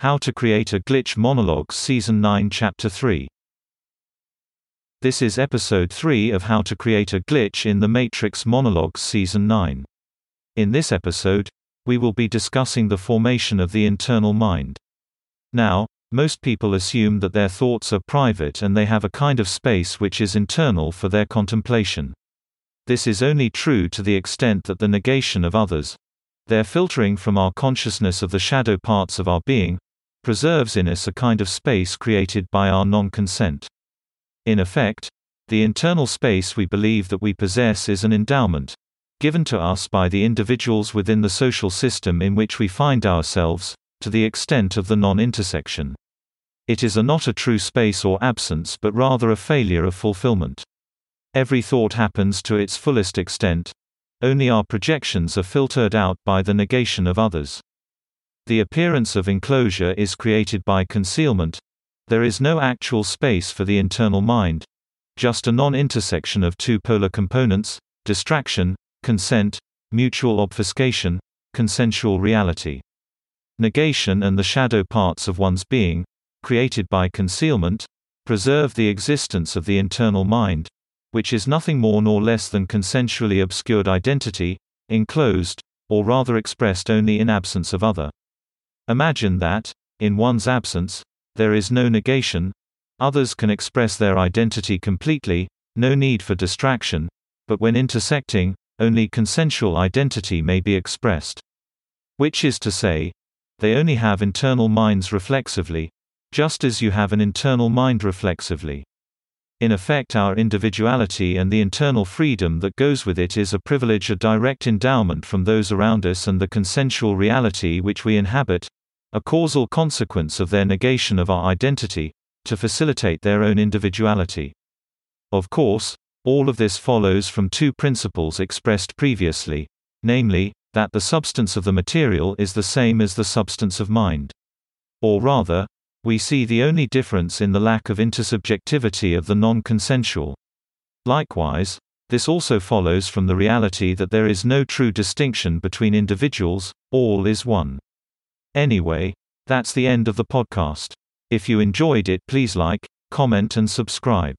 How to Create a Glitch Monologues Season 9 Chapter 3 This is Episode 3 of How to Create a Glitch in the Matrix Monologues Season 9. In this episode, we will be discussing the formation of the internal mind. Now, most people assume that their thoughts are private and they have a kind of space which is internal for their contemplation. This is only true to the extent that the negation of others, their filtering from our consciousness of the shadow parts of our being, preserves in us a kind of space created by our non-consent. In effect, the internal space we believe that we possess is an endowment, given to us by the individuals within the social system in which we find ourselves, to the extent of the non-intersection. It is a not a true space or absence but rather a failure of fulfillment. Every thought happens to its fullest extent, only our projections are filtered out by the negation of others. The appearance of enclosure is created by concealment. There is no actual space for the internal mind, just a non-intersection of two polar components, distraction, consent, mutual obfuscation, consensual reality. Negation and the shadow parts of one's being, created by concealment, preserve the existence of the internal mind, which is nothing more nor less than consensually obscured identity, enclosed, or rather expressed only in absence of other. Imagine that, in one's absence, there is no negation, others can express their identity completely, no need for distraction, but when intersecting, only consensual identity may be expressed. Which is to say, they only have internal minds reflexively, just as you have an internal mind reflexively. In effect our individuality and the internal freedom that goes with it is a privilege a direct endowment from those around us and the consensual reality which we inhabit, a causal consequence of their negation of our identity, to facilitate their own individuality. Of course, all of this follows from two principles expressed previously, namely, that the substance of the material is the same as the substance of mind. Or rather, we see the only difference in the lack of intersubjectivity of the non-consensual. Likewise, this also follows from the reality that there is no true distinction between individuals, all is one. Anyway, that's the end of the podcast. If you enjoyed it please like, comment and subscribe.